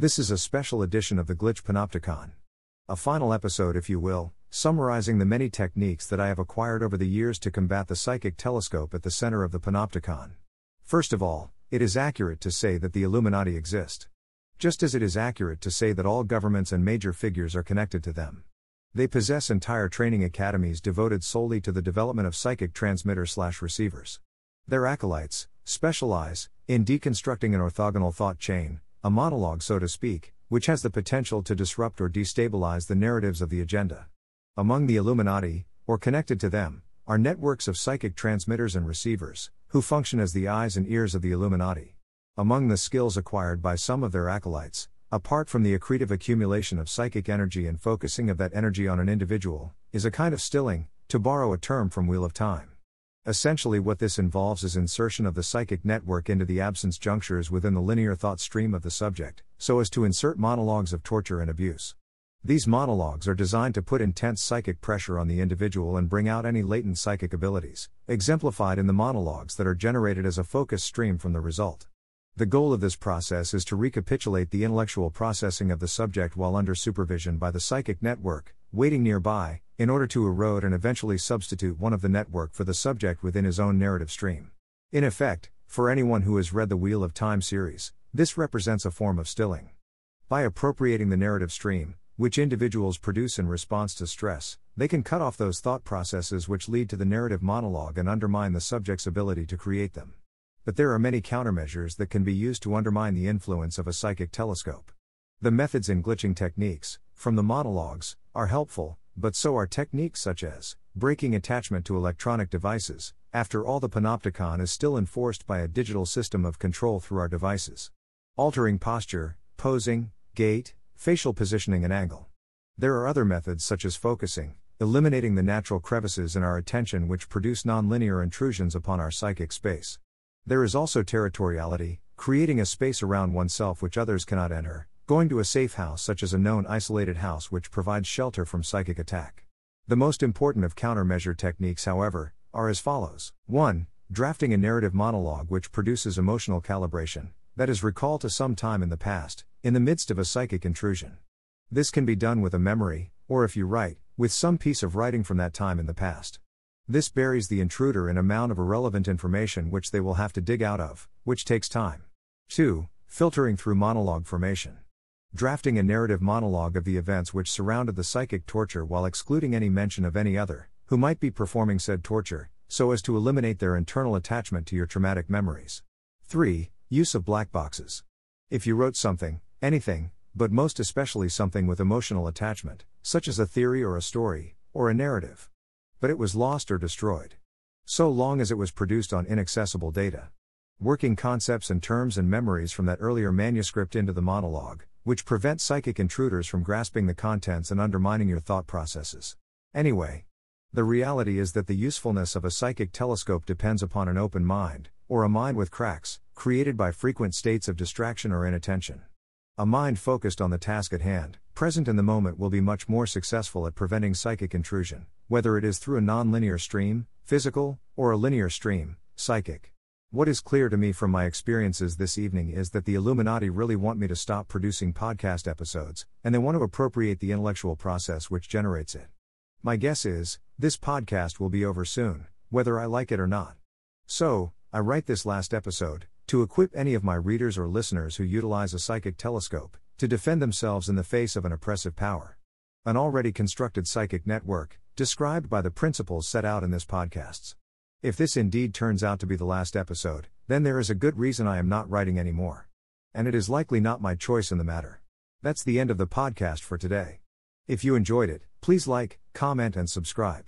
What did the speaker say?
This is a special edition of the Glitch Panopticon. A final episode, if you will, summarizing the many techniques that I have acquired over the years to combat the psychic telescope at the center of the Panopticon. First of all, it is accurate to say that the Illuminati exist. Just as it is accurate to say that all governments and major figures are connected to them. They possess entire training academies devoted solely to the development of psychic transmitter slash receivers. Their acolytes specialize in deconstructing an orthogonal thought chain, a monologue so to speak, which has the potential to disrupt or destabilize the narratives of the agenda. Among the Illuminati, or connected to them, are networks of psychic transmitters and receivers, who function as the eyes and ears of the Illuminati. Among the skills acquired by some of their acolytes, apart from the accretive accumulation of psychic energy and focusing of that energy on an individual, is a kind of stilling, to borrow a term from Wheel of Time. Essentially, what this involves is insertion of the psychic network into the absence junctures within the linear thought stream of the subject, so as to insert monologues of torture and abuse. These monologues are designed to put intense psychic pressure on the individual and bring out any latent psychic abilities, exemplified in the monologues that are generated as a focus stream from the result. The goal of this process is to recapitulate the intellectual processing of the subject while under supervision by the psychic network, waiting nearby, in order to erode and eventually substitute one of the network for the subject within his own narrative stream. In effect, for anyone who has read the Wheel of Time series, this represents a form of stilling. By appropriating the narrative stream, which individuals produce in response to stress, they can cut off those thought processes which lead to the narrative monologue and undermine the subject's ability to create them. But there are many countermeasures that can be used to undermine the influence of a psychic telescope. The methods and glitching techniques, from the monologues, are helpful, but so are techniques such as breaking attachment to electronic devices. After all, the panopticon is still enforced by a digital system of control through our devices. Altering posture, posing, gait, facial positioning, and angle. There are other methods such as focusing, eliminating the natural crevices in our attention which produce nonlinear intrusions upon our psychic space. There is also territoriality, creating a space around oneself which others cannot enter, going to a safe house such as a known isolated house which provides shelter from psychic attack. The most important of countermeasure techniques, however, are as follows 1. Drafting a narrative monologue which produces emotional calibration, that is, recall to some time in the past, in the midst of a psychic intrusion. This can be done with a memory, or if you write, with some piece of writing from that time in the past. This buries the intruder in a mound of irrelevant information which they will have to dig out of, which takes time. 2. Filtering through monologue formation. Drafting a narrative monologue of the events which surrounded the psychic torture while excluding any mention of any other, who might be performing said torture, so as to eliminate their internal attachment to your traumatic memories. 3. Use of black boxes. If you wrote something, anything, but most especially something with emotional attachment, such as a theory or a story, or a narrative, but it was lost or destroyed. So long as it was produced on inaccessible data. Working concepts and terms and memories from that earlier manuscript into the monologue, which prevent psychic intruders from grasping the contents and undermining your thought processes. Anyway, the reality is that the usefulness of a psychic telescope depends upon an open mind, or a mind with cracks, created by frequent states of distraction or inattention. A mind focused on the task at hand, present in the moment, will be much more successful at preventing psychic intrusion, whether it is through a nonlinear stream, physical, or a linear stream, psychic. What is clear to me from my experiences this evening is that the Illuminati really want me to stop producing podcast episodes, and they want to appropriate the intellectual process which generates it. My guess is, this podcast will be over soon, whether I like it or not. So, I write this last episode, to equip any of my readers or listeners who utilize a psychic telescope, to defend themselves in the face of an oppressive power. An already constructed psychic network, described by the principles set out in this podcasts. If this indeed turns out to be the last episode, then there is a good reason I am not writing anymore. And it is likely not my choice in the matter. That's the end of the podcast for today. If you enjoyed it, please like, comment, and subscribe.